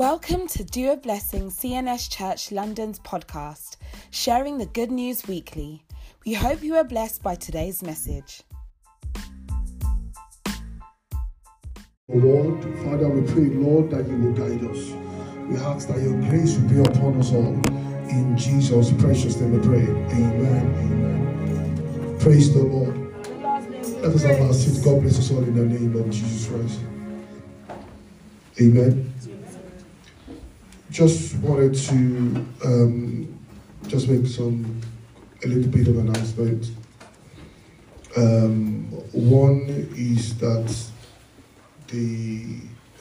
Welcome to Do a Blessing CNS Church London's podcast, sharing the good news weekly. We hope you are blessed by today's message. Lord, Father, we pray, Lord, that you will guide us. We ask that your grace will be upon us all. In Jesus' precious name we pray. Amen. Amen. Praise the Lord. Let us have our seat. God bless us all in the name of Jesus Christ. Amen. Just wanted to um, just make some a little bit of an announcement. Um, one is that the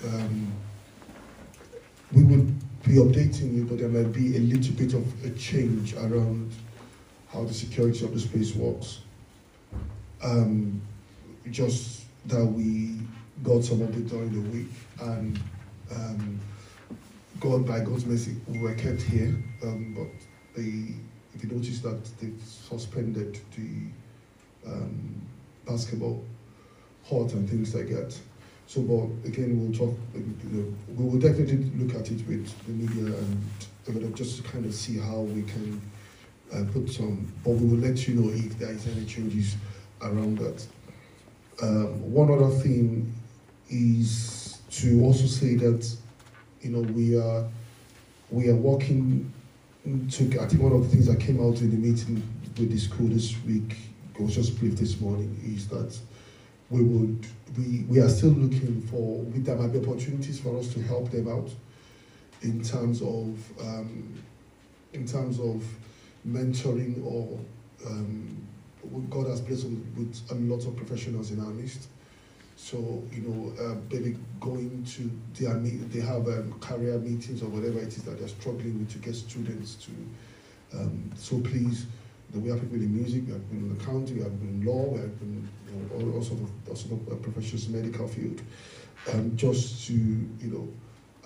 um, we would be updating you, but there might be a little bit of a change around how the security of the space works. Um, just that we got some of it during the week, and um, God, by God's mercy, we were kept here. Um, but they, if you notice that they've suspended the um, basketball court and things like that. So, but again, we'll talk. You know, we will definitely look at it with the media and just kind of see how we can uh, put some. But we will let you know if there is any changes around that. Um, one other thing is to also say that you know we are we are working to. I think one of the things that came out in the meeting with the school this week, it was just brief this morning, is that we would we we are still looking for there might be opportunities for us to help them out in terms of um, in terms of mentoring or um, God has blessed us with a lot of professionals in our midst. So you know, maybe going to their they have um, career meetings or whatever it is that they're struggling with to get students to. Um, so please, you know, we have people in music, we have people in accounting, we have people in law, we have people you know, all, all sort of, all sort of uh, professions, medical field, um, just to you know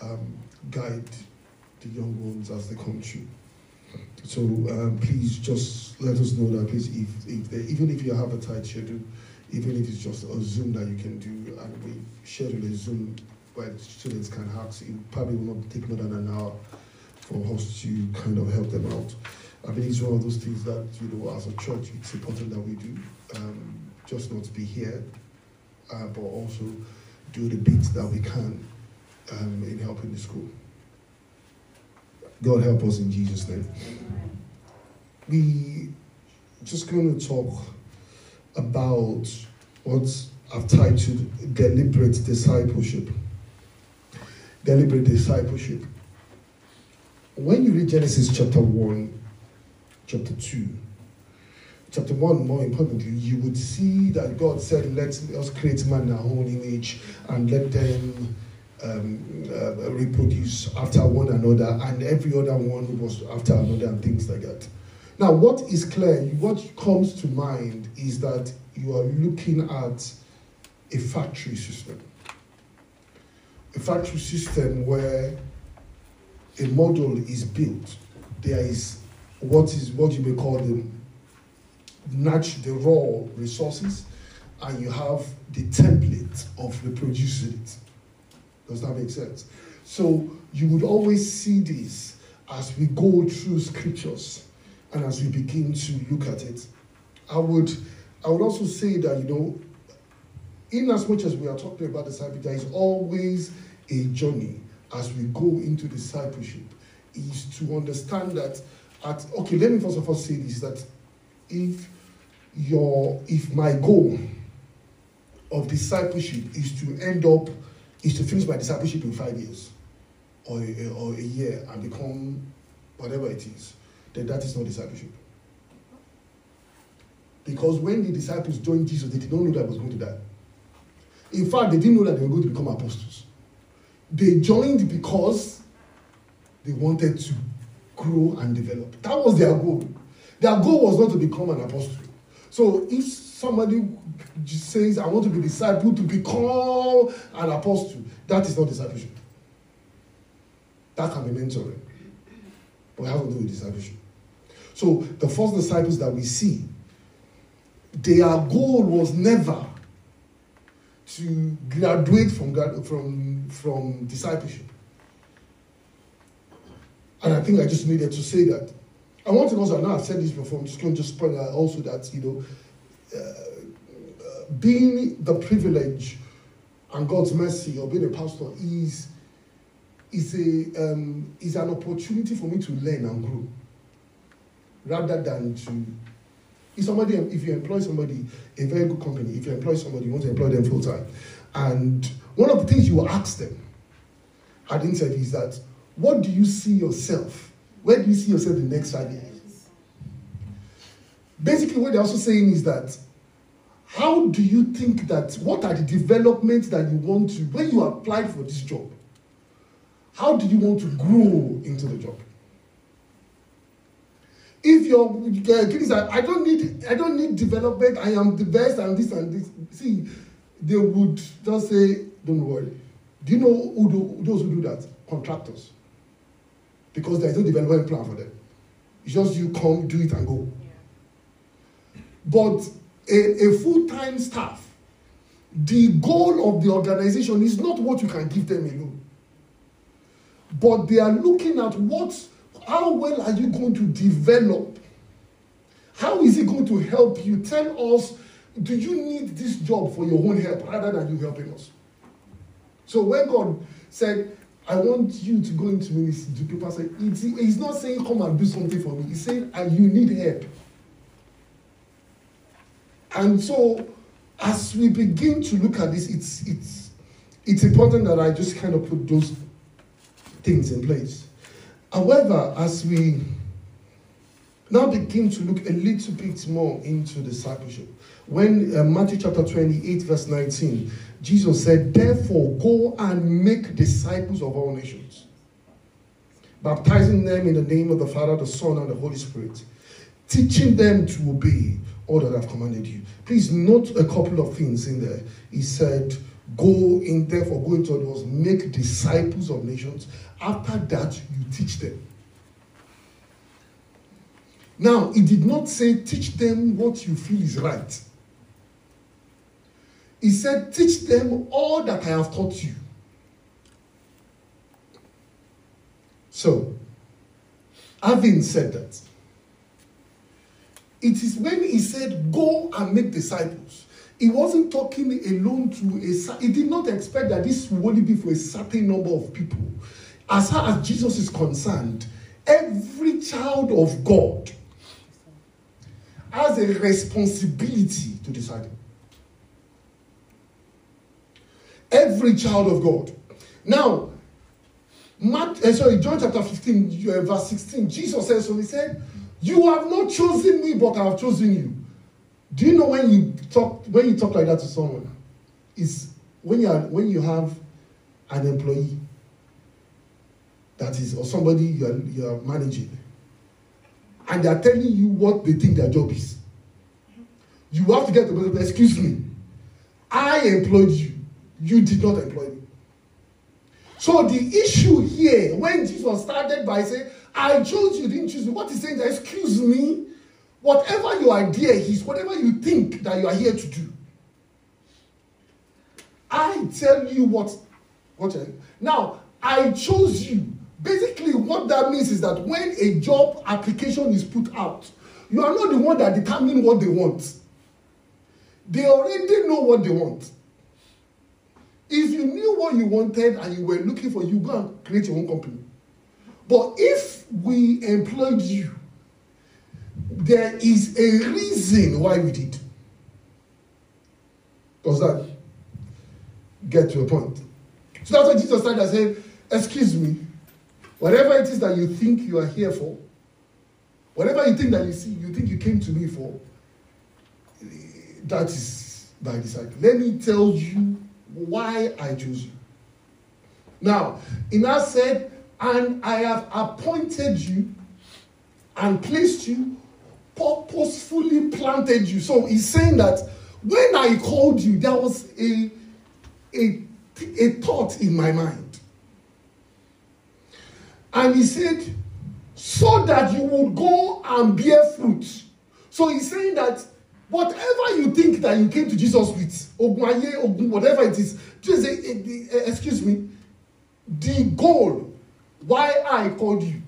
um, guide the young ones as they come through. So um, please just let us know that please if, if they, even if you have a tight schedule, even if it's just a Zoom that you can do, and we schedule a Zoom where students can have, it probably will not take more than an hour for us to kind of help them out. I mean, it's one of those things that, you know, as a church, it's important that we do. Um, just not be here, uh, but also do the bits that we can um, in helping the school. God help us in Jesus' name. We just going to talk about what I've titled deliberate discipleship. Deliberate discipleship. When you read Genesis chapter 1, chapter 2, chapter 1, more importantly, you would see that God said, Let us create man in our own image and let them um, uh, reproduce after one another, and every other one was after another, and things like that. Now, what is clear, what comes to mind is that you are looking at a factory system. A factory system where a model is built. There is what is what you may call the natural, the raw resources, and you have the template of reproducing it. Does that make sense? So you would always see this as we go through scriptures and as we begin to look at it. I would I would also say that you know, in as much as we are talking about discipleship, there is always a journey as we go into discipleship, is to understand that at okay, let me first of all say this that if your if my goal of discipleship is to end up is to finish my discipleship in five years or a, or a year and become whatever it is, then that is not discipleship. Because when the disciples joined Jesus, they did not know that he was going to die. In fact, they didn't know that they were going to become apostles. They joined because they wanted to grow and develop. That was their goal. Their goal was not to become an apostle. So if somebody says, I want to be a disciple to become an apostle, that is not discipleship. That can be mentoring. But it has to do with discipleship. So the first disciples that we see, their goal was never to graduate from, from, from discipleship. And I think I just needed to say that. I want to also, I know I've said this before, I'm just going to just point out also that, you know, uh, being the privilege and God's mercy of being a pastor is is a um, is an opportunity for me to learn and grow rather than to if somebody if you employ somebody a very good company if you employ somebody you want to employ them full time and one of the things you will ask them at the interview is that what do you see yourself? Where do you see yourself in the next five years? Basically what they're also saying is that how do you think that what are the developments that you want to when you applied for this job how do you want to grow into the job if your uh, kids are i don't need i don't need development. I am the best and this and this. See they would just say don't worry. Do you know who do those who do that? Contractors. Because there is no development plan for them. It's just you come do it and go. But a, a full-time staff the goal of the organization is not what you can give them alone. But they are looking at what how well are you going to develop? How is it going to help you? Tell us do you need this job for your own help rather than you helping us? So when god said i want you to go into ministry to people say he's not saying come and do something for me. He's saying and you need help. And so as we begin to look at this it's it's it's important that i just kind of put those things in place. However, as we now begin to look a little bit more into discipleship, when uh, Matthew chapter 28, verse 19, Jesus said, Therefore, go and make disciples of all nations, baptizing them in the name of the Father, the Son, and the Holy Spirit, teaching them to obey all that I've commanded you. Please note a couple of things in there. He said, Go in, therefore, go into the world, make disciples of nations. After that, you teach them. Now, he did not say, teach them what you feel is right. He said, teach them all that I have taught you. So, having said that, it is when he said, go and make disciples he wasn't talking alone to a he did not expect that this would only be for a certain number of people. As far as jesus is concerned every child of god has a responsibility to disciple every child of god. Now Mark, uh, sorry, John chapter 15, uh, verse 16, Jesus says, so he said, You have not chosen me, but I have chosen you do you know when you talk when you talk like that to someone, is when you are when you have an employee that is or somebody you are you are managing, and they are telling you what they think their job is. You have to get the person, excuse me, I employed you, you did not employ me. So the issue here, when Jesus started by saying, I chose you, didn't choose me, what he's saying is, excuse me, Whatever your idea is, whatever you think that you are here to do, I tell you what. what now, I chose you. Basically, what that means is that when a job application is put out, you are not the one that determine what they want. They already know what they want. If you knew what you wanted and you were looking for, you go and create your own company. But if we employed you there is a reason why we did. Does that get to a point? So that's why Jesus started and said, Excuse me, whatever it is that you think you are here for, whatever you think that you see, you think you came to me for, that is by deciding. Let me tell you why I chose you. Now, in Ina said, and I have appointed you and placed you purposefully planted you. So he's saying that when I called you, there was a, a, a thought in my mind. And he said, so that you would go and bear fruit. So he's saying that whatever you think that you came to Jesus with, Ogun, whatever it is, just say, eh, eh, excuse me, the goal why I called you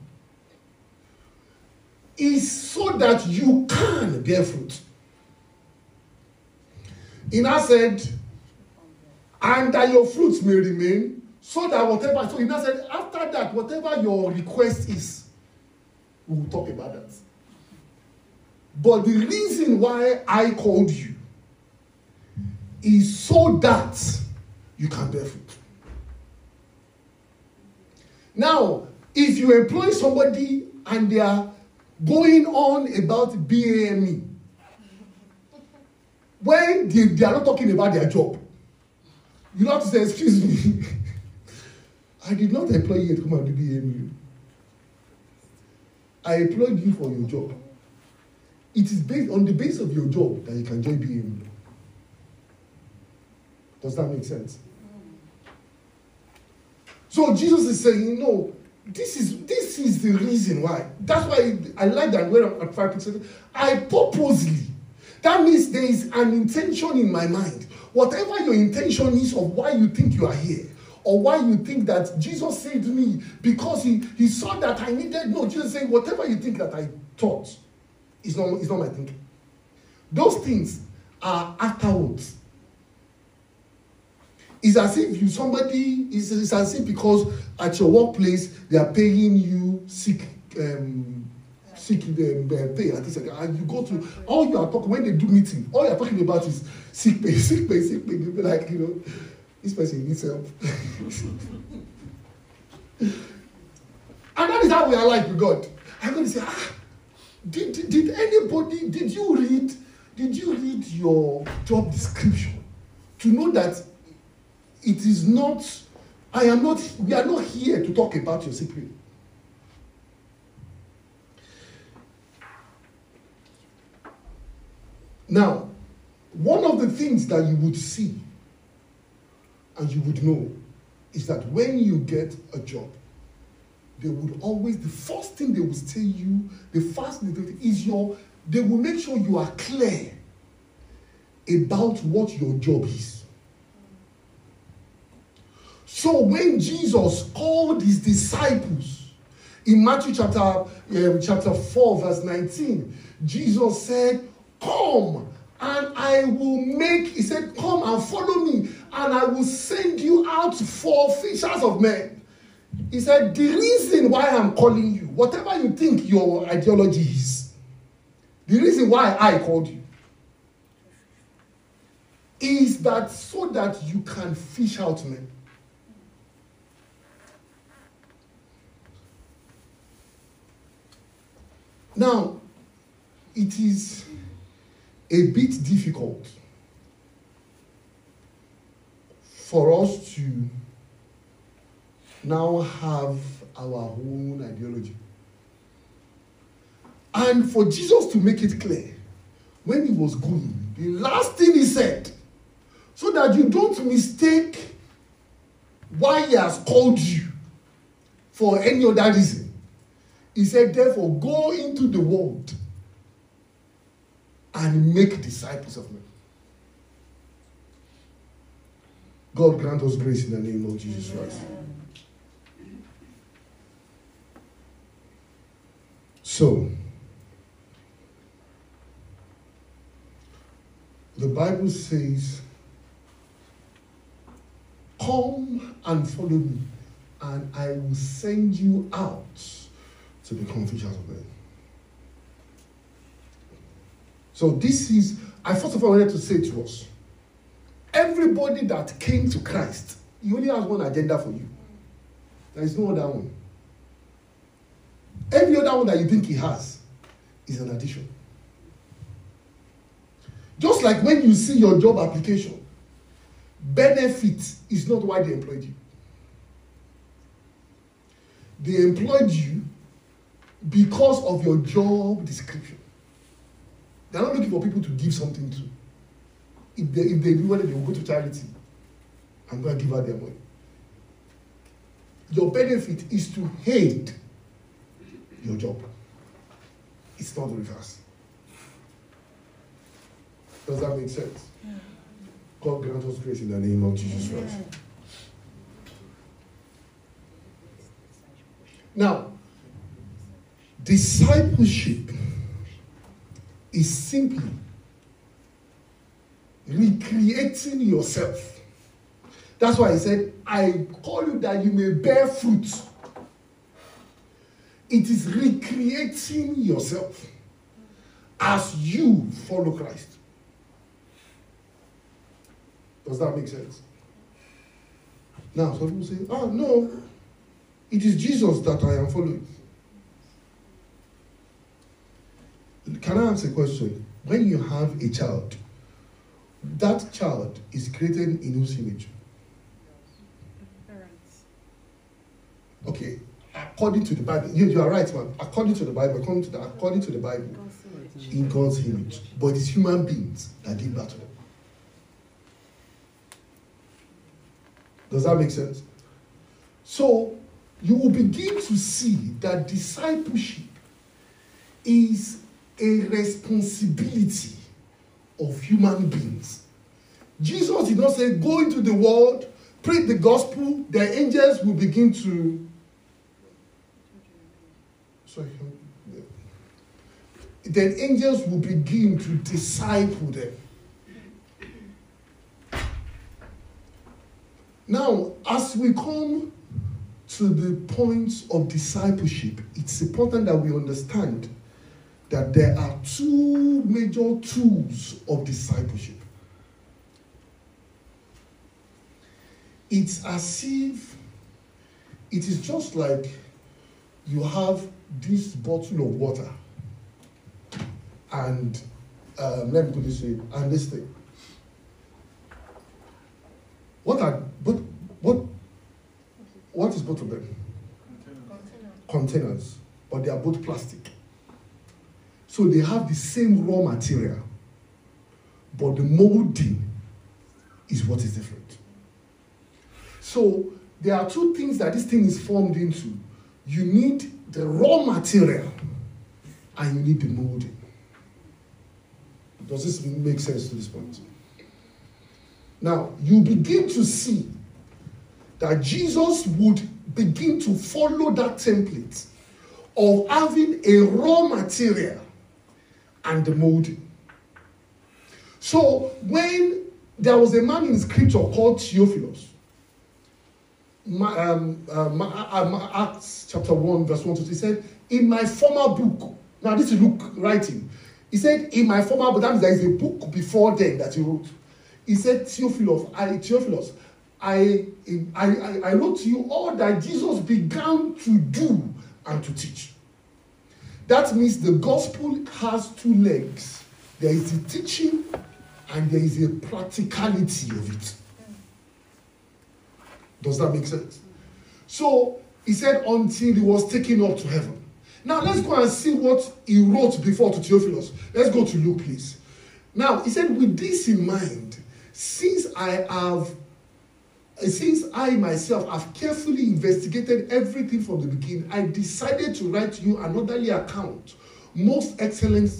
is so that you can bear fruit. Ina said, and that your fruits may remain, so that whatever. So Ina said, after that, whatever your request is, we will talk about that. But the reason why I called you is so that you can bear fruit. Now, if you employ somebody and they are going on about BAME, when they, they are not talking about their job, you have to say, Excuse me, I did not employ you to come and do BAME. I employed you for your job. It is based on the basis of your job that you can join BAME. Does that make sense? So Jesus is saying, no, this is this is the reason why. That's why I like that at five percent. I purposely. That means there is an intention in my mind. Whatever your intention is of why you think you are here, or why you think that Jesus saved me because he, he saw that I needed. No, Jesus saying, whatever you think that I thought is not, is not my thinking. Those things are afterwards. It's as if you somebody is it's as if because at your workplace they are paying you sick um, sick um, pay and things and you go to all you are talking when they do meeting all you are talking about is sick pay sick pay sick pay you be like you know this person needs help. And that is how we are like with God. I'm going to say ah did, did did anybody did you read did you read your job description to know that it is not, I am not, we are not here to talk about your secret. Now, one of the things that you would see and you would know is that when you get a job, they would always, the first thing they will tell you, the first thing is your, they will make sure you are clear about what your job is. So when Jesus called his disciples in Matthew chapter, um, chapter 4, verse 19, Jesus said, Come and I will make, he said, Come and follow me, and I will send you out for fishers of men. He said, The reason why I'm calling you, whatever you think your ideology is, the reason why I called you is that so that you can fish out men. Now, it is a bit difficult for us to now have our own ideology. And for Jesus to make it clear, when he was going, the last thing he said, so that you don't mistake why he has called you for any other reason. He said, therefore, go into the world and make disciples of men. God grant us grace in the name of Jesus Christ. So, the Bible says, Come and follow me, and I will send you out to become fishers of men. So this is, I first of all wanted to say to us, everybody that came to Christ, he only has one agenda for you. There is no other one. Every other one that you think he has is an addition. Just like when you see your job application, benefit is not why they employed you. They employed you because of your job description. They're not looking for people to give something to. If they, if they do well, they will go to charity and go and give out their money. Your benefit is to hate your job. It's not the reverse. Does that make sense? Yeah. God grant us grace in the name of Jesus Christ. Now, Discipleship is simply recreating yourself. That's why he said, I call you that you may bear fruit. It is recreating yourself as you follow Christ. Does that make sense? Now, some people say, oh, no, it is Jesus that I am following. Can I ask a question? When you have a child, that child is created in whose image? Okay, according to the Bible, you, you are right, man. According to the Bible, according to the, according to the Bible, in God's image, but it's human beings that give birth to them. Does that make sense? So you will begin to see that discipleship is a responsibility of human beings. Jesus did not say, Go into the world, preach the gospel, the angels will begin to. Sorry. Then angels will begin to disciple them. Now, as we come to the point of discipleship, it's important that we understand that there are two major tools of discipleship. It's as if it is just like you have this bottle of water and um, let me put this way, and this thing. What are but what what is both of them? Containers. Containers, but they are both plastic. So they have the same raw material, but the molding is what is different. So there are two things that this thing is formed into. You need the raw material and you need the molding. Does this make sense to this point? Now, you begin to see that Jesus would begin to follow that template of having a raw material and the molding. So, when there was a man in scripture called Theophilus, um, um, um, Acts chapter 1, verse 1 to 3, he said, In my former book, now this is Luke writing, he said, In my former book, that means there is a book before then that he wrote. He said, Theophilus, I, Theophilus, I, I, I, I wrote to you all that Jesus began to do and to teach. That means the gospel has two legs. There is the teaching and there is a practicality of it. Does that make sense? So he said, until he was taken up to heaven. Now let's go and see what he wrote before to Theophilus. Let's go to Luke, please. Now he said, with this in mind, since I have, since I myself have carefully investigated everything from the beginning, I decided to write you an orderly account, most excellent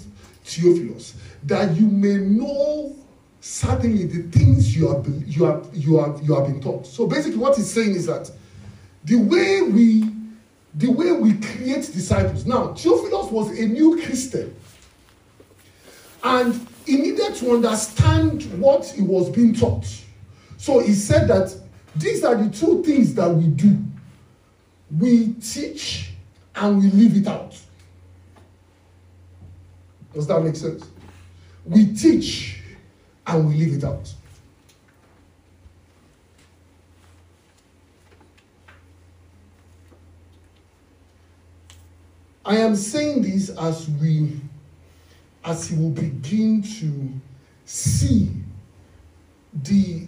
Theophilus, that you may know certainly the things you have you have you have you have been taught. So basically, what he's saying is that the way we the way we create disciples. Now, Theophilus was a new Christian, and he needed to understand what he was being taught. So he said that these are the two things that we do we teach and we leave it out. Does that make sense? We teach and we leave it out. I am saying this as we as he will begin to see the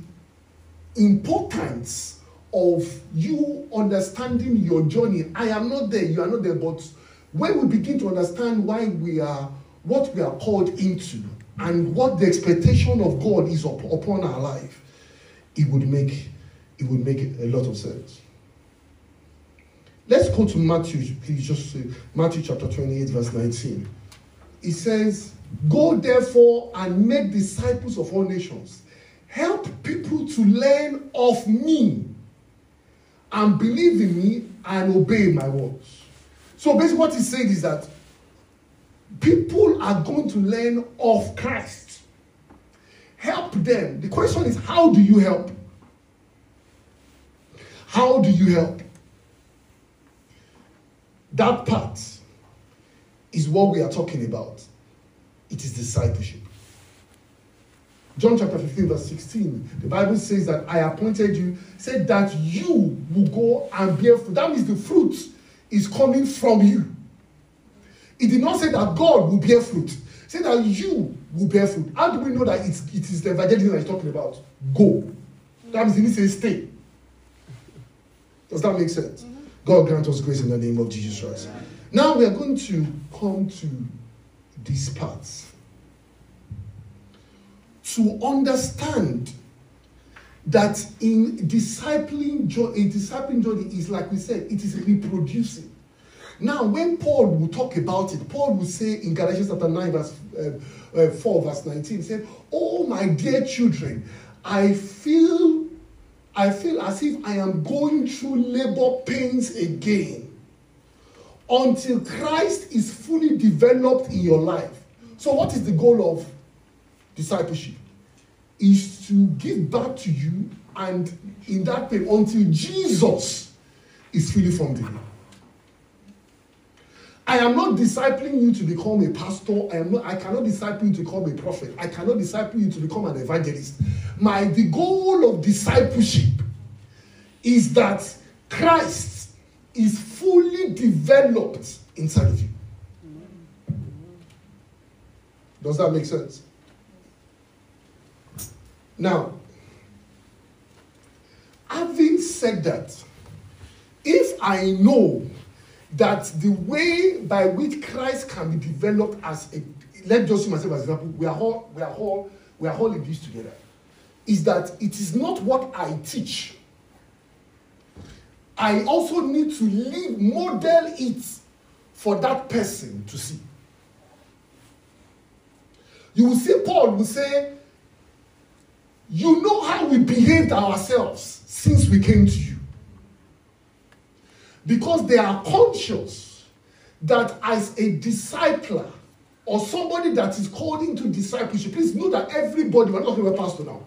importance of you understanding your journey. I am not there, you are not there, but when we begin to understand why we are, what we are called into, and what the expectation of God is up, upon our life, it would make it would make a lot of sense. Let's go to Matthew, please just say Matthew chapter 28, verse 19. He says, Go therefore and make disciples of all nations. Help people to learn of me and believe in me and obey my words. So basically, what he's saying is that people are going to learn of Christ. Help them. The question is, how do you help? How do you help? That part is what we are talking about. It is discipleship. John chapter 15, verse 16, the Bible says that I appointed you, said that you will go and bear fruit. That means the fruit is coming from you. It did not say that God will bear fruit. It said that you will bear fruit. How do we know that it's, it is the evangelism that he's talking about? Go. That means he needs to stay. Does that make sense? Mm-hmm. God grant us grace in the name of Jesus Christ. Now we are going to come to these parts. To understand that in discipling a discipling journey is like we said, it is reproducing. Now, when Paul will talk about it, Paul will say in Galatians chapter 9, verse uh, uh, 4, verse 19, he said, Oh, my dear children, I feel I feel as if I am going through labor pains again until Christ is fully developed in your life. So, what is the goal of discipleship? Is to give back to you and in that pain until Jesus is fully formed in you. I am not discipling you to become a pastor. I am not, I cannot disciple you to become a prophet. I cannot disciple you to become an evangelist. My the goal of discipleship is that Christ is fully developed inside of you. Does that make sense? Now, having said that, if I know that the way by which Christ can be developed as a let's just use myself as example. We are all we are all we are all in this together. Is that it is not what I teach. I also need to live, model it for that person to see. You will see Paul will say, You know how we behaved ourselves since we came to you because they are conscious that as a discipler or somebody that is called into discipleship, please know that everybody, we're not talking about pastor now,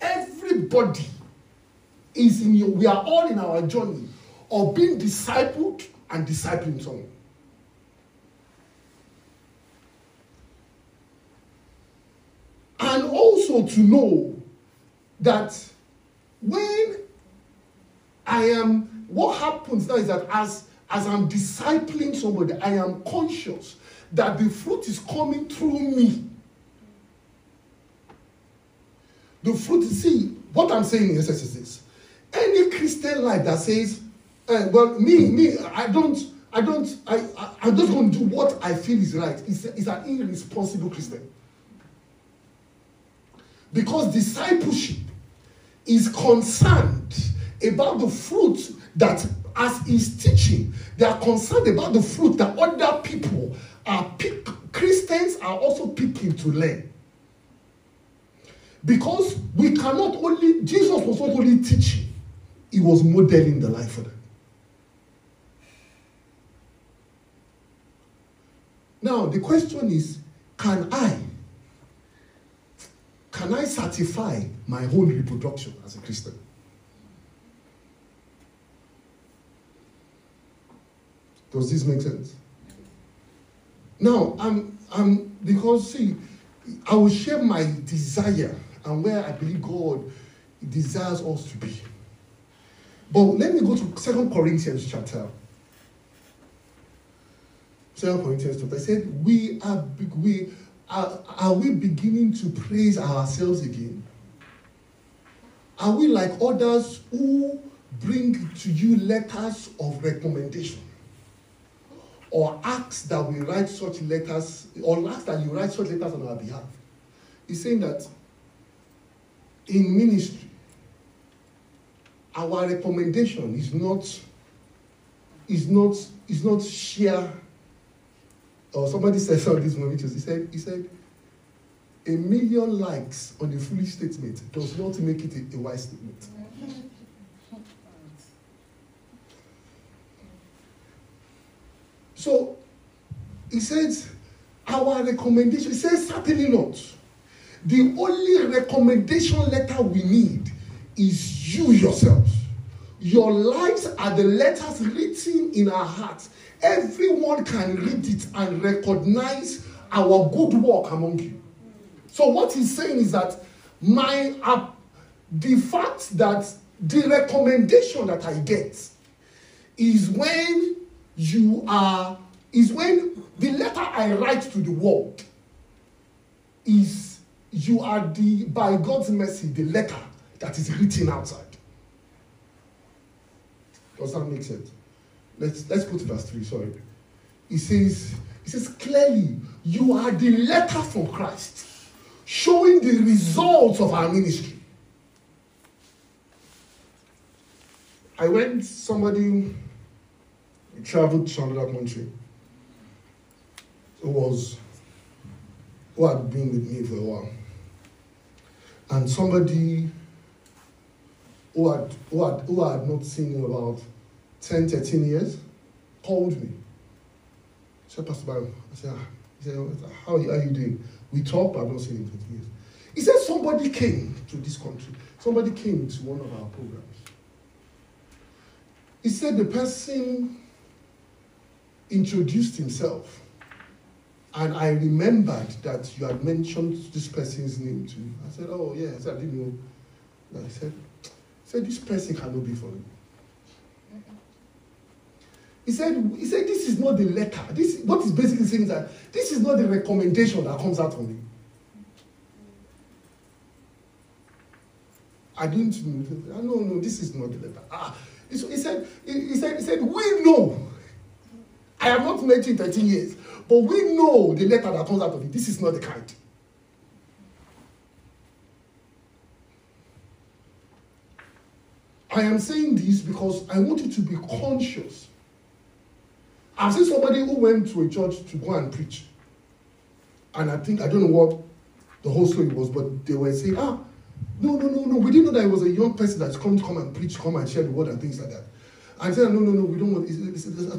everybody is in your, we are all in our journey of being discipled and discipling someone. And also to know that when I am what happens now is that as as I'm discipling somebody, I am conscious that the fruit is coming through me. The fruit, see, what I'm saying is this. Any Christian life that says, uh, well, me, me, I don't, I don't, I, I, I'm just going to do what I feel is right, is, is an irresponsible Christian. Because discipleship is concerned about the fruit that as he's teaching, they are concerned about the fruit that other people are pick, Christians are also picking to learn. Because we cannot only, Jesus was not only teaching, he was modeling the life for them. Now, the question is can I, can I certify my own reproduction as a Christian? Does this make sense? Now, I'm, I'm, because see, I will share my desire and where I believe God desires us to be. But let me go to Second Corinthians chapter. Second Corinthians chapter. I said, we are, big we are, are we beginning to praise ourselves again? Are we like others who bring to you letters of recommendation? or ask that we write such letters, or ask that you write such letters on our behalf. He's saying that in ministry, our recommendation is not is not is not share. Or somebody said on this moment, he said, he said, a million likes on a foolish statement does not make it a, a wise statement. So he says, our recommendation, he says, certainly not. The only recommendation letter we need is you yourselves. Your lives are the letters written in our hearts. Everyone can read it and recognize our good work among you. So what he's saying is that my uh, the fact that the recommendation that I get is when you are is when the letter I write to the world is you are the by God's mercy the letter that is written outside. Does that make sense? Let's let's go to verse 3, sorry. It says, it says clearly, you are the letter from Christ, showing the results of our ministry. I went, somebody traveled to another country who was who had been with me for a while. And somebody who had, who had, who had not seen about 10, 13 years called me. I said, Pastor Byron, I said, ah. he said, how are you doing? We talked, but I've not seen him in 20 years. He said, somebody came to this country. Somebody came to one of our programs. He said the person introduced himself. And I remembered that you had mentioned this person's name to me. I said, Oh, yeah. I said, I didn't know. And I said, said, This person cannot be for me. He said, he said, This is not the letter. This what is basically saying is that this is not the recommendation that comes out from me. I didn't know. No, no, this is not the letter. Ah, he said, he said, he said, we know I have not met you in 13 years, but we know the letter that comes out of it. This is not the kind. I am saying this because I want you to be conscious. I've seen somebody who went to a church to go and preach. And I think, I don't know what the whole story was, but they were saying, ah, no, no, no, no. We didn't know that it was a young person that's come to come and preach, come and share the word and things like that. And said, no, no, no, we don't want.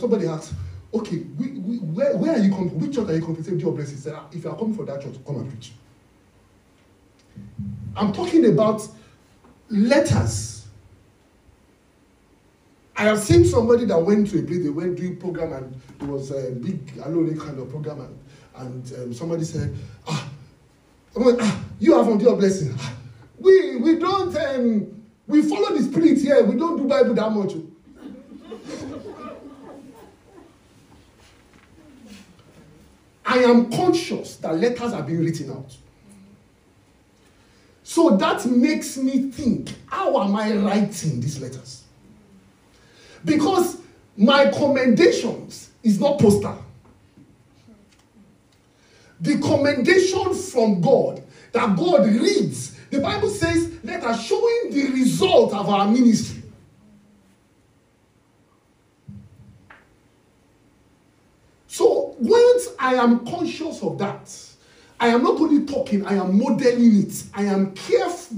Somebody asked, okay, we, we, where, where are you coming from? Which church are you coming from? Say, God bless you. Said, ah, if you are coming from that church, come and preach. I'm talking about letters. I have seen somebody that went to a place, they went doing program and it was a big alone kind of program and, and um, somebody said, ah, ah, you have on your blessing. Ah, we, we don't, um, we follow the spirit here. We don't do Bible that much. I am conscious that letters are being written out. So that makes me think how am I writing these letters? Because my commendations is not poster. The commendation from God that God reads, the Bible says, let us showing the result of our ministry. So once I am conscious of that, I am not only talking, I am modeling it. I am careful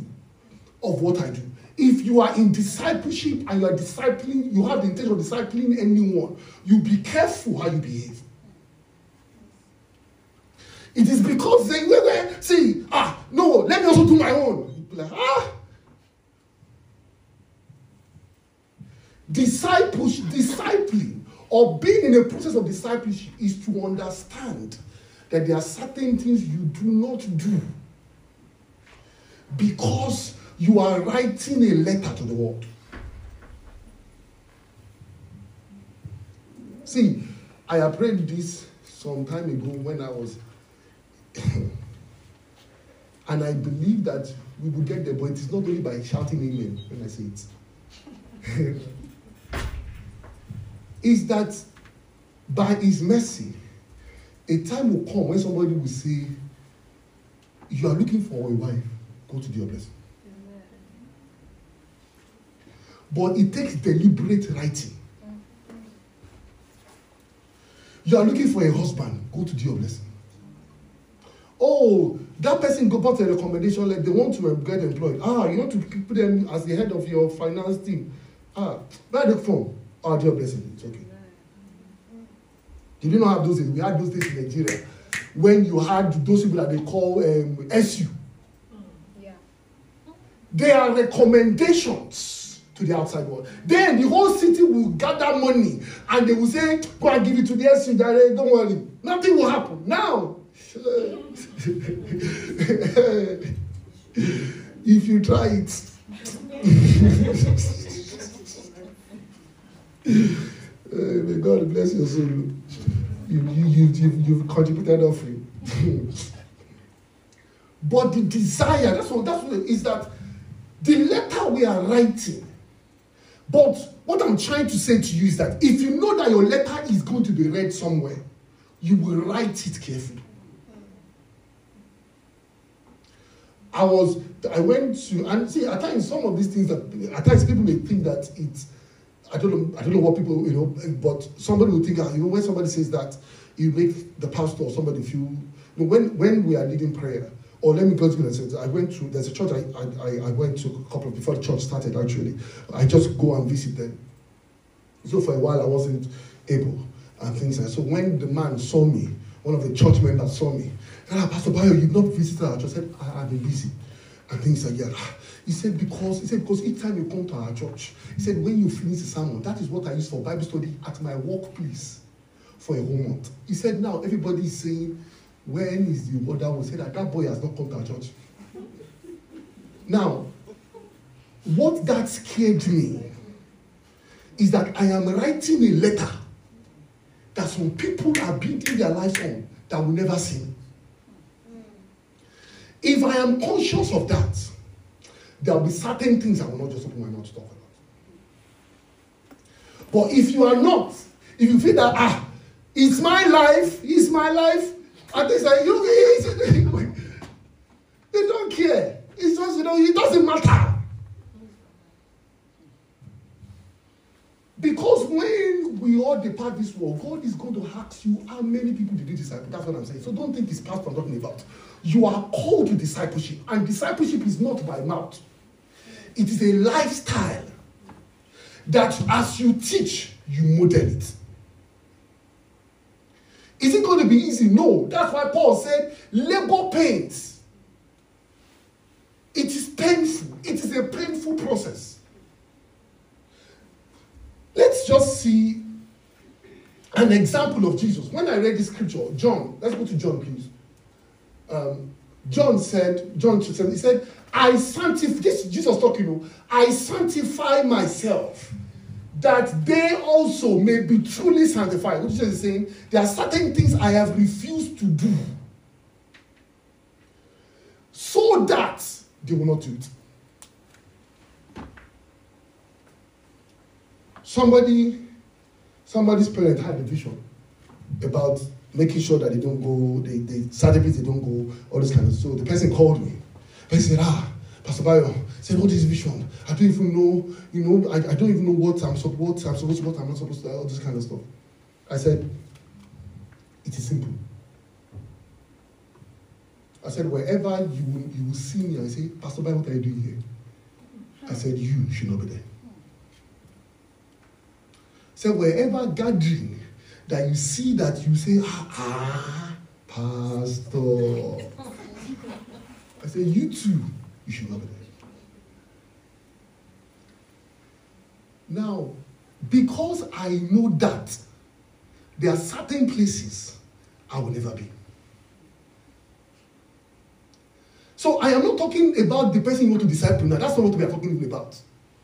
of what I do. If you are in discipleship and you are discipling, you have the intention of discipling anyone, you be careful how you behave. It is because they were, see, ah, no, let me also do my own. Like, ah. Discipleship, discipling or being in a process of discipleship is to understand that there are certain things you do not do because you are writing a letter to the world. See, I read this some time ago when I was, and I believe that we will get there, but it is not only by shouting amen when I say it. is that by his mercy, a time will come when somebody will say, You are looking for a wife, go to the blessing. But it takes deliberate writing. You are looking for a husband, go to the blessing. Oh, that person got a recommendation like they want to get employed. Ah, you want to put them as the head of your finance team. Ah, where the form? Ah, dear blessing, it's okay. Did you not have those days? We had those days in Nigeria when you had those people that they call um, SU. Yeah. They are recommendations to the outside world. Then the whole city will gather money and they will say, Go and give it to the SU direct, don't worry. Nothing will happen. Now, if you try it, uh, may God bless your soul. You, you, you, you've, you've contributed offering. but the desire, that's what, that's what is that the letter we are writing. But what I'm trying to say to you is that if you know that your letter is going to be read somewhere, you will write it carefully. I was, I went to, and see, at times some of these things that, at times people may think that it's, I don't know, I don't know what people, you know, but somebody will think, ah, you know, when somebody says that, you make the pastor or somebody feel, you know, when, when we are leading prayer, or let me go to the I went to, there's a church I, I, I went to a couple of, before the church started actually, I just go and visit them. So for a while I wasn't able and things like So when the man saw me, one of the church members saw me, and ah, Pastor Bayo, you've not visited our church. I said, I, I've been busy. And things like that. He said, because he said, because each time you come to our church, he said, when you finish the sermon, that is what I use for Bible study at my workplace for a whole month. He said, now everybody is saying, when is the order will say that that boy has not come to our church. Now, what that scared me is that I am writing a letter that some people are building their lives on that will never see. If I am conscious of that, there will be certain things I will not just open my mouth to talk about. But if you are not, if you feel that, ah, it's my life, it's my life, and things like you, they don't care. It's just, you know, it doesn't matter. Because when we all depart this world, God is going to ask you how many people did you disciple. That's what I'm saying. So don't think it's past I'm talking about. You are called to discipleship, and discipleship is not by mouth, it is a lifestyle that as you teach, you model it. Is it going to be easy? No. That's why Paul said, labor pains. It is painful. It is a painful process. Let's just see an example of Jesus. When I read this scripture, John, let's go to John, please. Um, John said, John he said, I sanctify, this Jesus talking, I sanctify myself that they also may be truly sanctified. Which is saying, there are certain things I have refused to do so that they will not do it. Somebody, somebody's parent had a vision about making sure that they don't go, they, they certificates they don't go, all this kind of. So the person called me. He said, ah, Pastor Bayo said, "What is vision? I don't even know. You know, I, I don't even know what I'm what I'm supposed to, what I'm not supposed to, all this kind of stuff." I said, "It is simple." I said, "Wherever you will, you will see me, I say, Pastor Bayo, what are you doing here?" I said, "You should not be there." said, wherever gathering that you see that you say, ah, ah Pastor. I said, you too, you should not be there. Now, because I know that there are certain places I will never be. So I am not talking about the person you want to disciple now. That's not what we are talking about.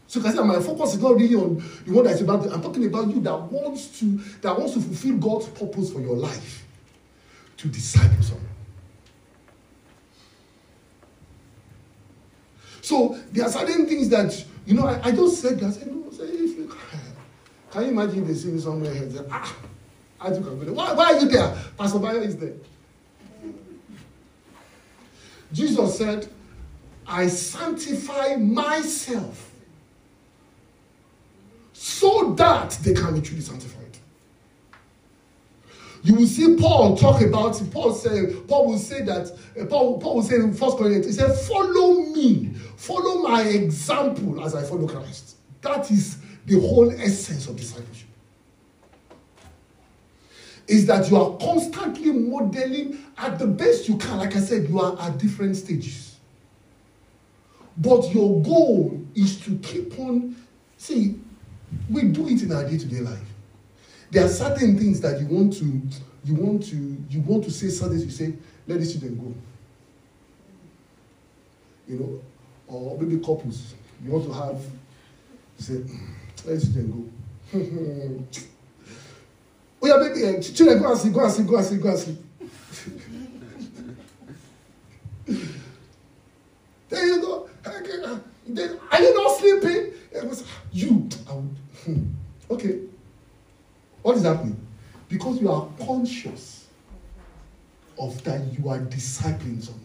So you can see my focus is not really on the one that is about. I'm talking about you that wants to that wants to fulfill God's purpose for your life, to disciple someone. So there are certain things that you know. I, I just said that. I said, no, say if you can you imagine they see me somewhere and say, ah, I do go. Why, why are you there? Pastor Bayo is there. Jesus said, I sanctify myself so that they can be truly sanctified. You will see Paul talk about. Paul say, Paul will say that, uh, Paul, Paul will say in First Corinthians, he said, follow me, follow my example as I follow Christ. That is the whole essence of discipleship. is that you are constantly modeling at the best you can. Like I said, you are at different stages. But your goal is to keep on. See, we do it in our day-to-day life. There are certain things that you want to, you want to, you want to say something. You say, let the children go. You know, or maybe couples. You want to have, you say, let the children go. Oh yeah, baby, uh, children, go and sleep, go and sleep, go and sleep, go and sleep. there you go. Are you not sleeping? You. Hmm. Okay. What is happening? Because you are conscious of that you are discipling someone.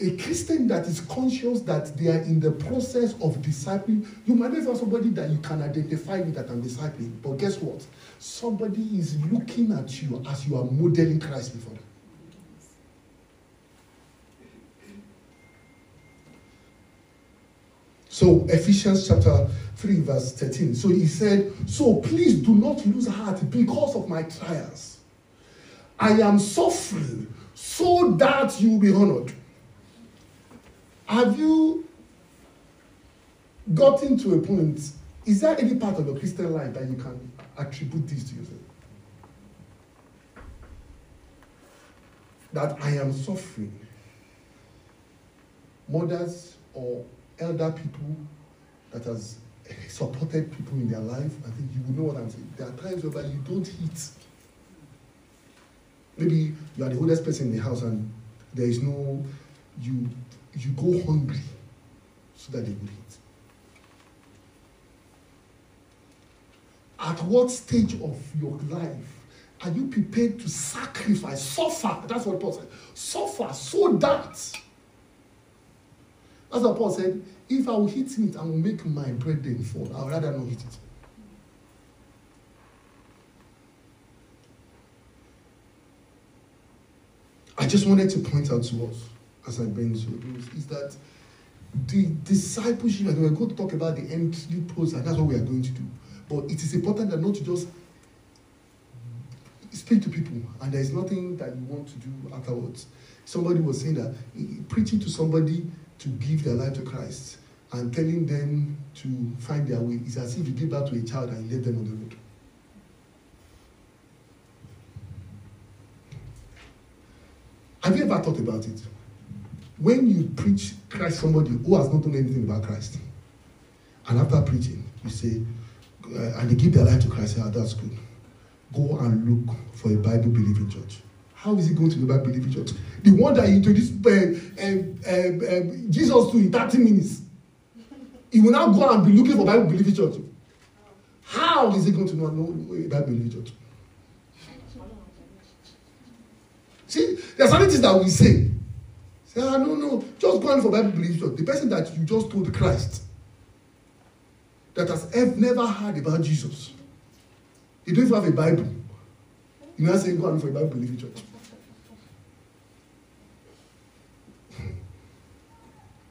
A Christian that is conscious that they are in the process of discipling, you might not have somebody that you can identify with that I'm discipling, but guess what? Somebody is looking at you as you are modeling Christ before them. So Ephesians chapter 3, verse 13. So he said, So please do not lose heart because of my trials. I am suffering so that you will be honored. Have you gotten to a point? Is there any part of your Christian life that you can attribute this to yourself? That I am suffering. Mothers or elder people that has supported people in their life, I think you will know what I'm saying. There are times where you don't eat. Maybe you are the oldest person in the house and there is no, you you go hungry so that they will eat. At what stage of your life are you prepared to sacrifice, suffer? That's what Paul said. Suffer so that. That's what Paul said. If I will hit meat, I will make my bread then fall. I would rather not hit it. I just wanted to point out to us as I bend to those is that the discipleship, and we're going to talk about the entry process, that's what we are going to do. But it is important that not to just speak to people and there is nothing that you want to do afterwards. Somebody was saying that preaching to somebody to give their life to Christ and telling them to find their way is as if you give birth to a child and you them on the road. Have you ever thought about it? when you preach Christ somebody who has not known anything about Christ, and after preaching, you say, uh, and they give their life to Christ, oh, that's good. Go and look for a Bible believing church. How is he going to be a Bible believing church? The one that he introduced uh, uh, uh, Jesus to in 30 minutes. He will now go and be looking for Bible believing church. How is he going to know, know a Bible believing church? See, there are certain things that we say Say, ah, no, no, just go on for Bible belief church. The person that you just told Christ, that has ever, never heard about Jesus, he don't even have a Bible. You now say, go on for a Bible believing church.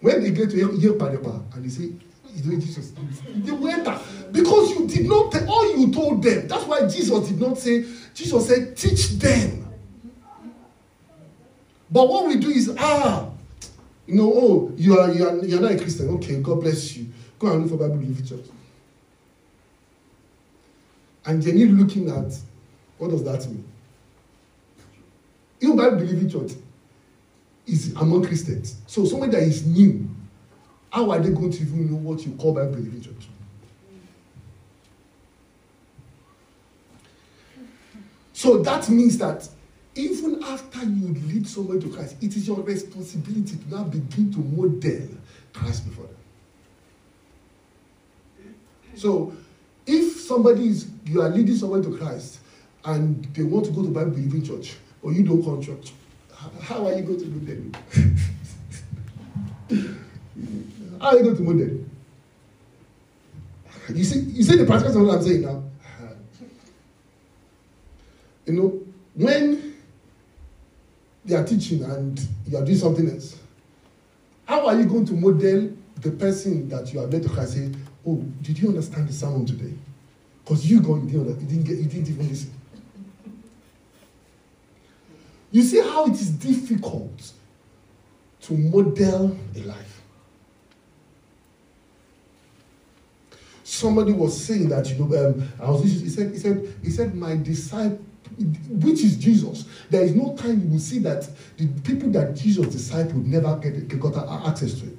when they get to hear Padeba and they say, you know Jesus, they went because you did not tell all you told them. That's why Jesus did not say, Jesus said, teach them. But what we do is, ah, you know, oh, you are, you are, you are not a Christian. Okay, God bless you. Go and look for Bible believing church. And Jenny looking at, what does that mean? Even Bible believing church is among Christians. So someone that is new, how are they going to even know what you call Bible believing church? So that means that even after you lead someone to Christ, it is your responsibility to now begin to model Christ before them. So, if somebody is, you are leading someone to Christ and they want to go to Bible believing church, or you don't come church, how are you going to do them? how are you going to model? You see, you see the practical what I'm saying now. You know, when they are teaching and you are doing something else. How are you going to model the person that you are led to Christ? Say, oh, did you understand the sermon today? Because you going, you didn't, get, you didn't even listen. You see how it is difficult to model a life. Somebody was saying that you know, um, I was. He said, he said, he said, my disciple, which is Jesus. There is no time you will see that the people that Jesus discipled never get, got access to it.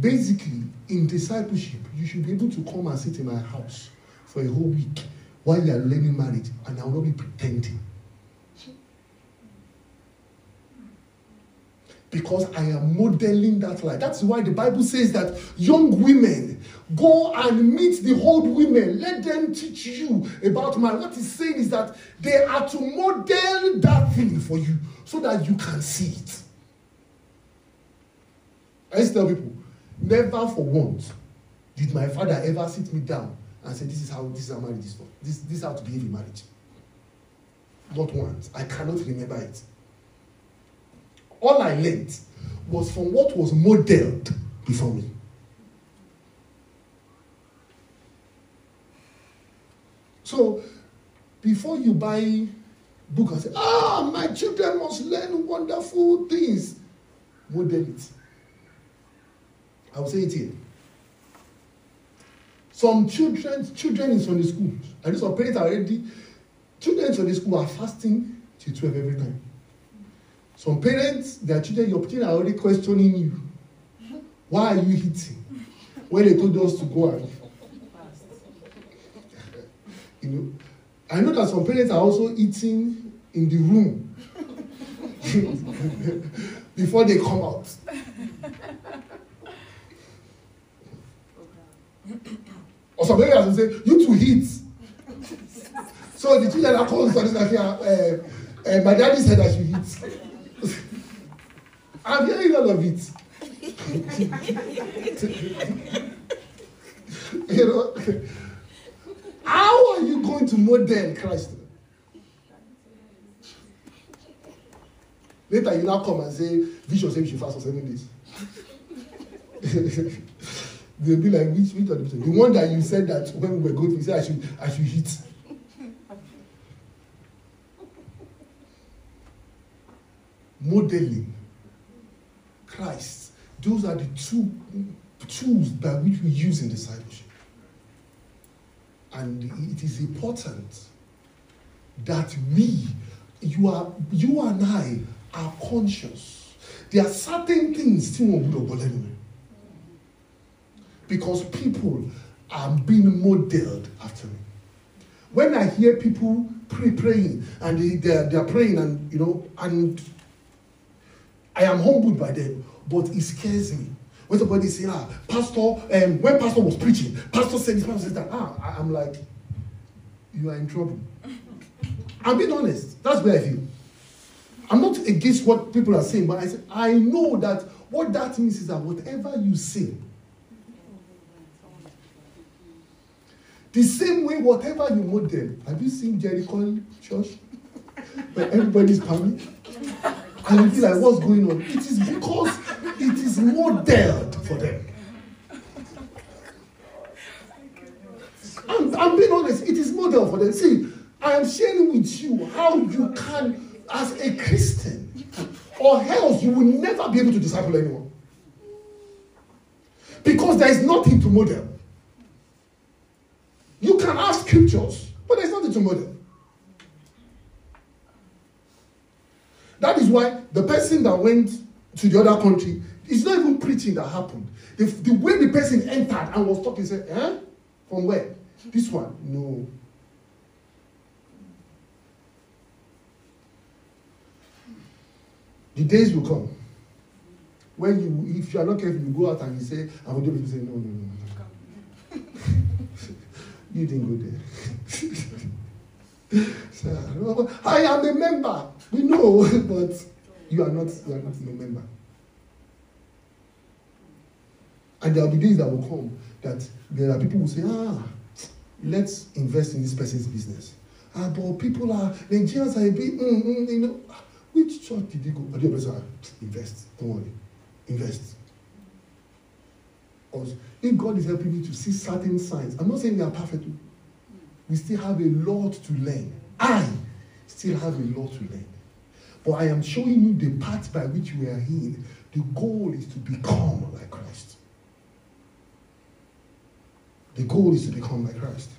Basically, in discipleship, you should be able to come and sit in my house for a whole week while you are learning marriage, and I will not be pretending. Because I am modeling that life. That's why the Bible says that young women go and meet the old women. Let them teach you about marriage. What he's saying is that they are to model that thing for you so that you can see it. I used to tell people, never for once did my father ever sit me down and say, This is how this is how marriage is for. This, this is how to behave in marriage. Not once. I cannot remember it. All I learned was from what was modeled before me. So before you buy book and say, ah, my children must learn wonderful things, model it. I will say it here. Some children, children in Sunday school, and some parents are already, children in Sunday school are fasting till 12 every time. Some parents, their children, your children are already questioning you. Why are you eating? When they told us to go and you know. I know that some parents are also eating in the room before they come out. Or some areas will say, you two eat. so the children are calling studies like, uh, uh, my daddy said I should eat. I'm hearing all of it. you know, how are you going to model Christ? Later, you now come and say, Vision says you should fast for seven days. They'll be like, which, which of the The one that you said that when we were going you said I should, I should hit. Modeling Christ. Those are the two tools by which we use in discipleship. And it is important that we, you are, you and I, are conscious. There are certain things tí wọn gbọ́dọ̀ gbọ́ because people are being modeled after me. When I hear people pray, praying and they, they're, praying and you know, and I am humbled by them, but it scares me. When somebody say, ah, Pastor, um, when Pastor was preaching, Pastor said this, Pastor said that, ah, I'm like, you are in trouble. I'm being honest. That's where I feel. I'm not against what people are saying, but I say, I know that what that means is that whatever you say, The same way, whatever you model, have you seen Jericho Church? Where everybody's coming? And you feel like, what's going on? It is because it is modeled for them. I'm, I'm being honest, it is modeled for them. See, I am sharing with you how you can, as a Christian, or else you will never be able to disciple anyone. Because there is nothing to model. You can ask scriptures, but there's nothing to model. That is why the person that went to the other country, it's not even preaching that happened. The, the way the person entered and was talking, said, eh? From where? This one? No. The days will come when you, if you are not careful, you go out and you say, I will do it. You say, no, no, no, no. You didn't go there. so, I am a member. We know, but you are not, you are not a member. And there will be days that will come that there are people who say, ah, let's invest in this person's business. Ah, but people are, Nigerians are a bit, mm, mm, you know, which church did you go? But the person, invest, don't worry, invest. Or if God is helping me to see certain signs, I'm not saying we are perfect. We still have a lot to learn. I still have a lot to learn. But I am showing you the path by which we are in. The goal is to become like Christ. The goal is to become like Christ.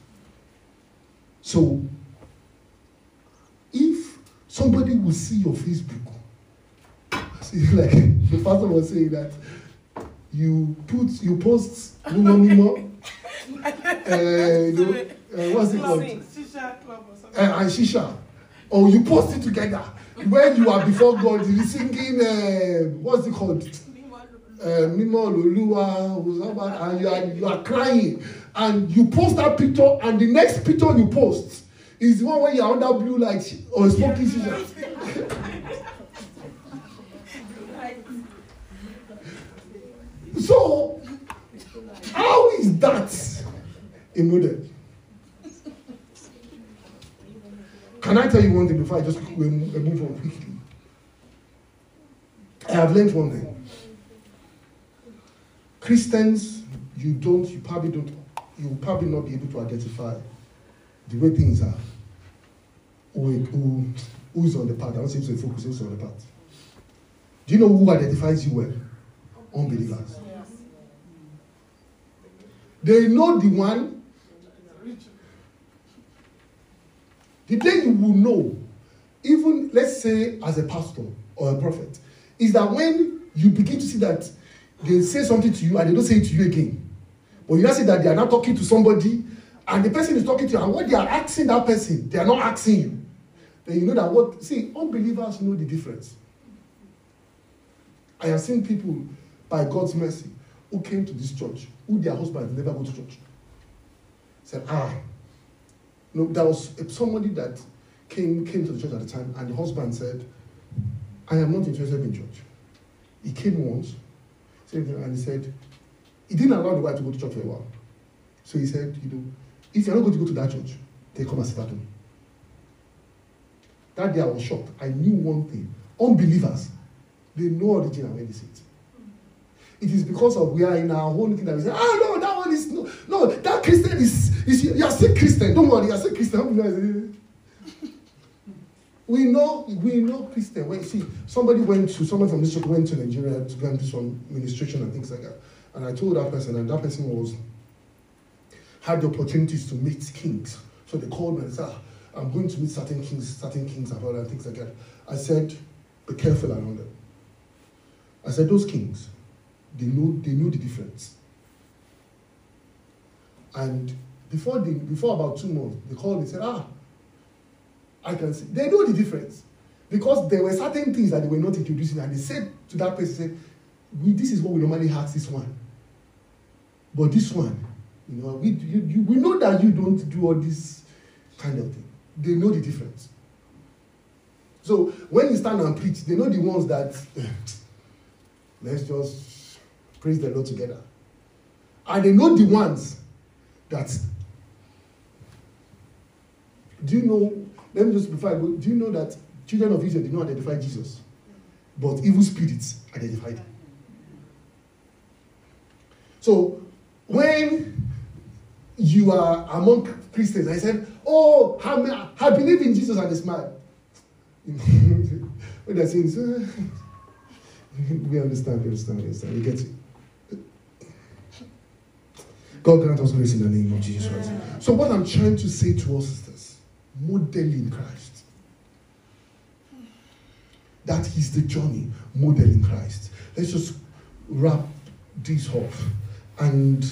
So, if somebody will see your Facebook, see, like the pastor was saying that you put you post Mimo Mimo, uh, you, uh, what's it called? Shisha club or something. Uh, and Shisha. Or you post it together when you are before God, you singing, uh, what's it called? Uh, Mimo Luluwa, and you are, you are crying. And you post that picture, and the next picture you post is the one where you're under blue light or smoking shisha. so, how is that model? Can I tell you one thing before I just move on quickly? I have learned one thing. Christians, you don't, you probably don't, you will probably not be able to identify the way things are. Who, who, who is on the path? I don't say to focus, who's on the path. Do you know who identifies you well? Unbelievers. They know the one The day you will know, even let's say as a pastor or a prophet, is that when you begin to see that they say something to you and they don't say it to you again. But you now see that they are now talking to somebody and the person is talking to you, and what they are asking that person, they are not asking you. Then you know that what see, unbelievers know the difference. I have seen people by God's mercy who came to this church, who their husbands never go to church. Said, ah, no, there was somebody that came, came to the church at the time, and the husband said, I am not interested in church. He came once, and he said, he didn't allow the wife to go to church for a while. So he said, you know, if you're not going to go to that church, then come and sit at home. That day I was shocked. I knew one thing. Unbelievers, they know origin and where they is because of we are in our own thing that we say, ah, no, that one is no, no, that Christian is, is you are still Christian. Don't worry, you are still Christian. we know, we know Christian. When see, somebody went to someone from this went to Nigeria to go and do some ministration and things like that. And I told that person, and that person was had the opportunities to meet kings. So they called me and said, ah, I'm going to meet certain kings, certain kings and things like that. I said, be careful around them. I said, those kings, they know they know the difference. And before the before about two months, they called me and said, ah, I can see. They know the difference. Because there were certain things that they were not introducing, and they said to that person, said, we, this is what we normally ask this one. But this one, you know, we, you, you, we know that you don't do all this kind of thing. They know the difference. So when you stand and preach, they know the ones that let's just praise the Lord together. And they know the ones that. Do you know? Let me just before I go. Do you know that children of Israel did not identify Jesus, but evil spirits identified him? So when you are among Christians, I said, "Oh, I, believe in Jesus," and they man." when they're saying, "We understand, we understand, we understand, we get it." God grant us grace in the name of Jesus Christ. So, what I'm trying to say to us is this modeling Christ. That is the journey, modeling Christ. Let's just wrap this up. And,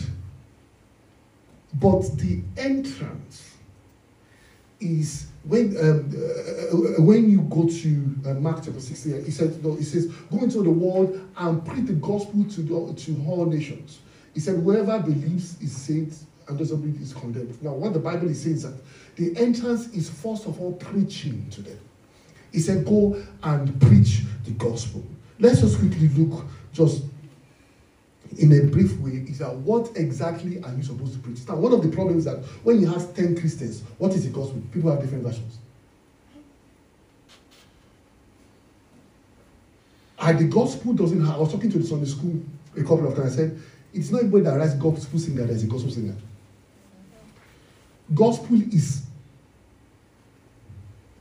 but the entrance is when um, uh, when you go to uh, Mark chapter 16, he says, no, he says, go into the world and preach the gospel to, the, to all nations. He said, whoever believes is saved and doesn't believe is condemned. Now, what the Bible is saying is that the entrance is first of all preaching to them. He said, go and preach the gospel. Let's just quickly look just in a brief way is that what exactly are you supposed to preach? Now, one of the problems that when you have 10 Christians, what is the gospel? People have different versions. And the gospel doesn't have, I was talking to the Sunday school a couple of times, I said, it's not everybody that writes gospel singer that is a gospel singer. Gospel is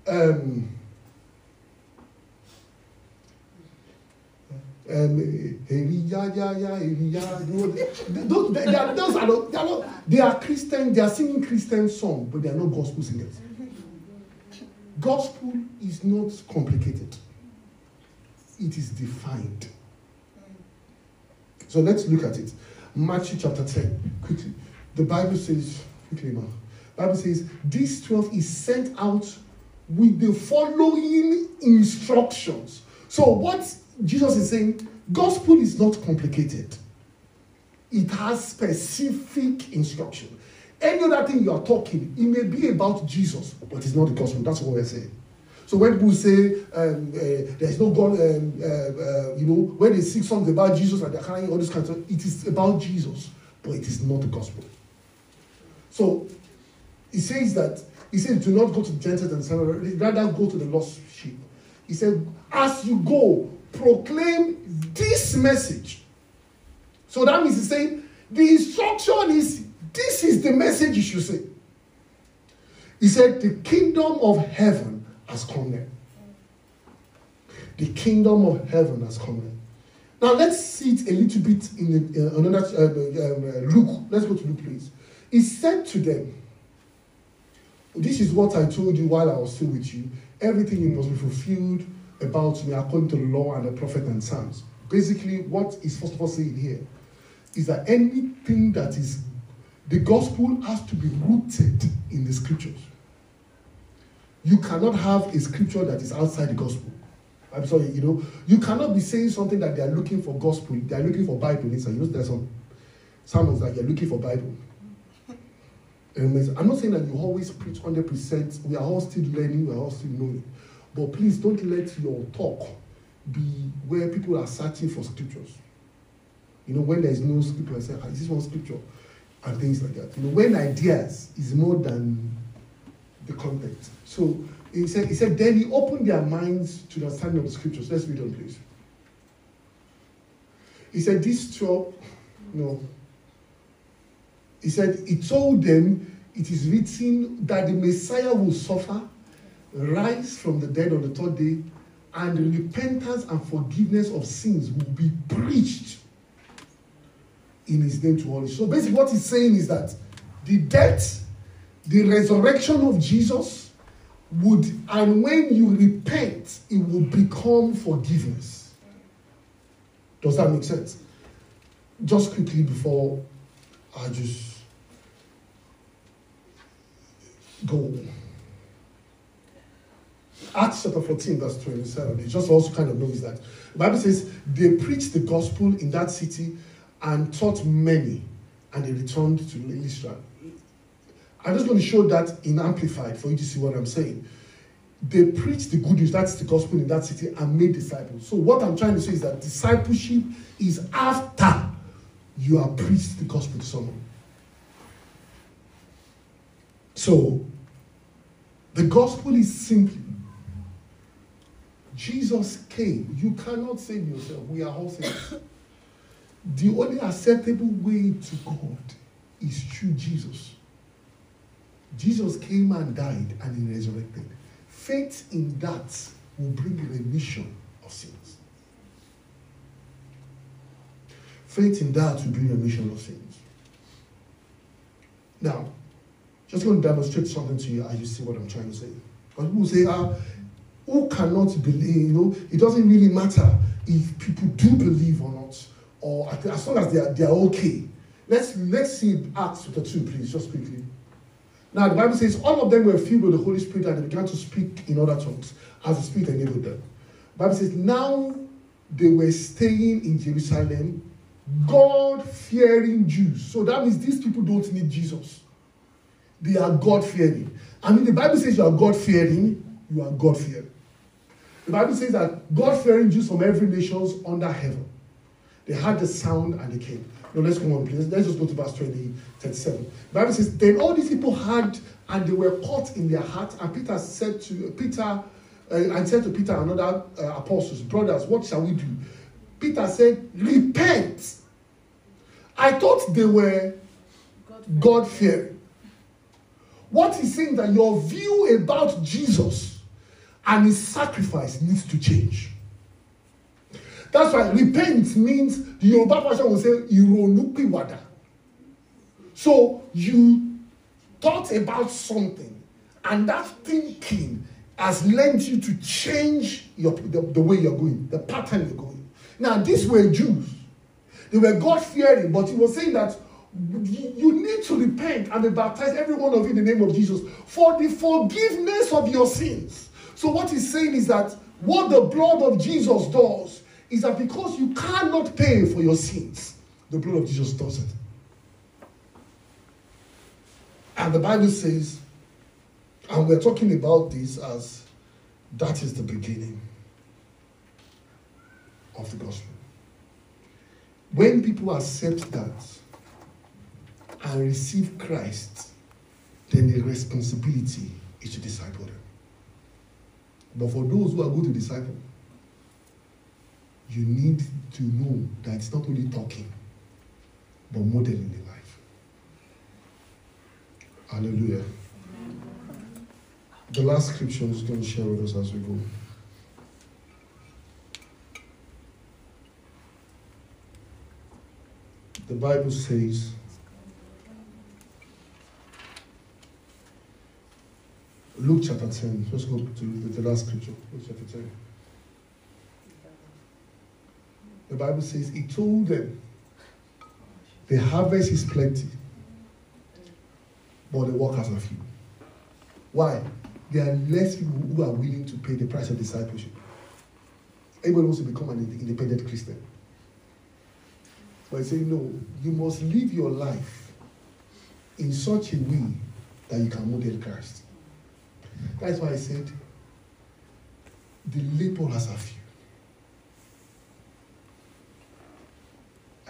um, um. Those, they, are, those are not, they are not, they are Christian, they are singing Christian song, but they are not gospel singers. Gospel is not complicated. It is defined. So let's look at it. Matthew chapter 10, quickly. The Bible says, quickly. Bible says, this 12 is sent out with the following instructions. So what Jesus is saying, gospel is not complicated. It has specific instruction. Any other thing you are talking, it may be about Jesus, but it's not the gospel. That's what we're saying. So when people say um, uh, there is no God, um, uh, uh, you know, when they sing songs about Jesus and they're crying all this kind of stuff, it is about Jesus, but it is not the gospel. So he says that he says, do not go to the Gentiles and Samaria, rather go to the lost sheep. He said, as you go, proclaim this message. So that means he's saying the instruction is this is the message you should say. He said, the kingdom of heaven has come near. The kingdom of heaven has come near. Now let's see it a little bit in uh, another uh, um, uh, Luke. Let's go to Luke, please. He said to them, This is what I told you while I was still with you. Everything must be fulfilled about me according to the law and the prophet and Psalms. Basically, what is first of all saying here is that anything that is the gospel has to be rooted in the scriptures. You cannot have a scripture that is outside the gospel. I'm sorry, you know, you cannot be saying something that they are looking for gospel, they are looking for Bible inside. You know, there's some sermons that you're looking for Bible. I'm not saying that you always preach 100%. We are all still learning, we are all still knowing. But please don't let your talk be where people are searching for scriptures. You know, when there is no scripture, I say, ah, is this one scripture? And things like that. You know, when ideas is more than the content. So he said, he said, then he opened their minds to the understanding of the scriptures. Let's read on, please. He said, this 12, no. He said, he told them, it is written that the Messiah will suffer rise from the dead on the third day, and repentance and forgiveness of sins will be preached in his name to all. So basically, what he's saying is that the death, the resurrection of Jesus would, and when you repent, it will become forgiveness. Does that make sense? Just quickly before I just go. Acts chapter 14, verse 27. It just also kind of knows that. The Bible says they preached the gospel in that city and taught many, and they returned to Israel. I'm just going to show that in Amplified for you to see what I'm saying. They preached the good news, that's the gospel in that city, and made disciples. So, what I'm trying to say is that discipleship is after you have preached the gospel to someone. So, the gospel is simply Jesus came. You cannot save yourself. We are all sinners. the only acceptable way to God is through Jesus. Jesus came and died and he resurrected. Faith in that will bring remission of sins. Faith in that will bring remission of sins. Now, just going to demonstrate something to you as you see what I'm trying to say. Because people say, ah, who cannot believe, you know, it doesn't really matter if people do believe or not, or as long as they are, they are okay. Let's, let's see Acts chapter 2, please, just quickly. Now, the Bible says, all of them were filled with the Holy Spirit and they began to speak in other tongues as the Spirit enabled them. The Bible says, now they were staying in Jerusalem, God fearing Jews. So that means these people don't need Jesus. They are God fearing. I mean, the Bible says you are God fearing, you are God fearing. The Bible says that God fearing Jews from every nations under heaven. They heard the sound and they came. Now let's go on, please. Let's just go to verse 20, 37. The Bible says, Then all these people had and they were caught in their heart. And Peter said to Peter, uh, and said to Peter and other uh, apostles, Brothers, what shall we do? Peter said, Repent. I thought they were God fearing. What he's saying that your view about Jesus and his sacrifice needs to change. That's why repent means the Yoruba version will say Ironupiwada. So you thought about something, and that thinking has led you to change your, the, the way you're going, the pattern you're going. Now, these were Jews. They were God fearing, but he was saying that you need to repent and be baptized, every one of you, in the name of Jesus, for the forgiveness of your sins. So, what he's saying is that what the blood of Jesus does is that because you cannot pay for your sins, the blood of Jesus does it. And the Bible says, and we're talking about this as that is the beginning of the gospel. When people accept that and receive Christ, then the responsibility is to disciple them. But for those who are going to disciple, you need to know that it's not only talking, but modeling the life. Hallelujah. The last scripture is going to share with us as we go. The Bible says, Luke chapter 10. Let's go to the last scripture. Luke chapter 10. The Bible says, He told them, The harvest is plenty, but the workers are few. Why? There are less people who are willing to pay the price of discipleship. Everybody wants to become an independent Christian. But I say, no, you must live your life in such a way that you can model Christ. That's why I said the laborers are few.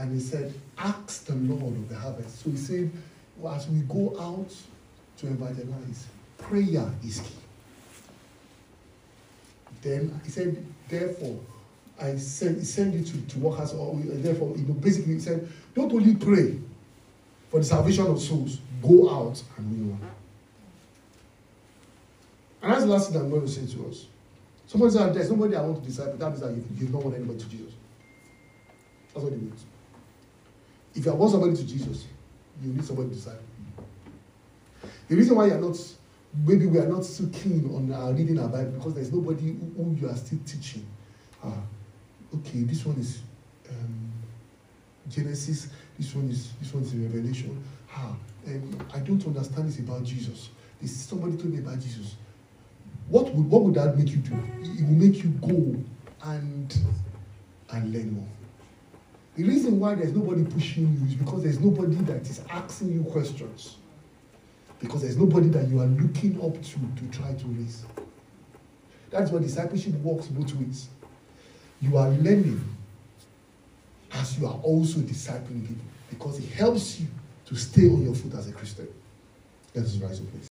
And he said, Ask the Lord of the harvest. So he said, well, as we go out to evangelize, prayer is key. Then he said, therefore, I send, you to, to workers, or therefore, you know, basically he said, don't only pray for the salvation of souls, go out and win one. And that's the last thing I'm going to say to us. Somebody said, There's nobody I want to disciple. That means that you, you don't want anybody to Jesus. That's what it means. If you want somebody to Jesus, you need somebody to disciple. The reason why you're not, maybe we are not so keen on uh, reading our Bible because there's nobody who, who you are still teaching. Uh, okay, this one is um, Genesis, this one is this one is Revelation. Ah, um, I don't understand this about Jesus. This somebody told me about Jesus. What would what would that make you do? It will make you go and and learn more. The reason why there's nobody pushing you is because there's nobody that is asking you questions. Because there's nobody that you are looking up to to try to raise. That's why discipleship works both ways. You are learning as you are also discipling people because it helps you to stay on your foot as a Christian. Let us rise up, please.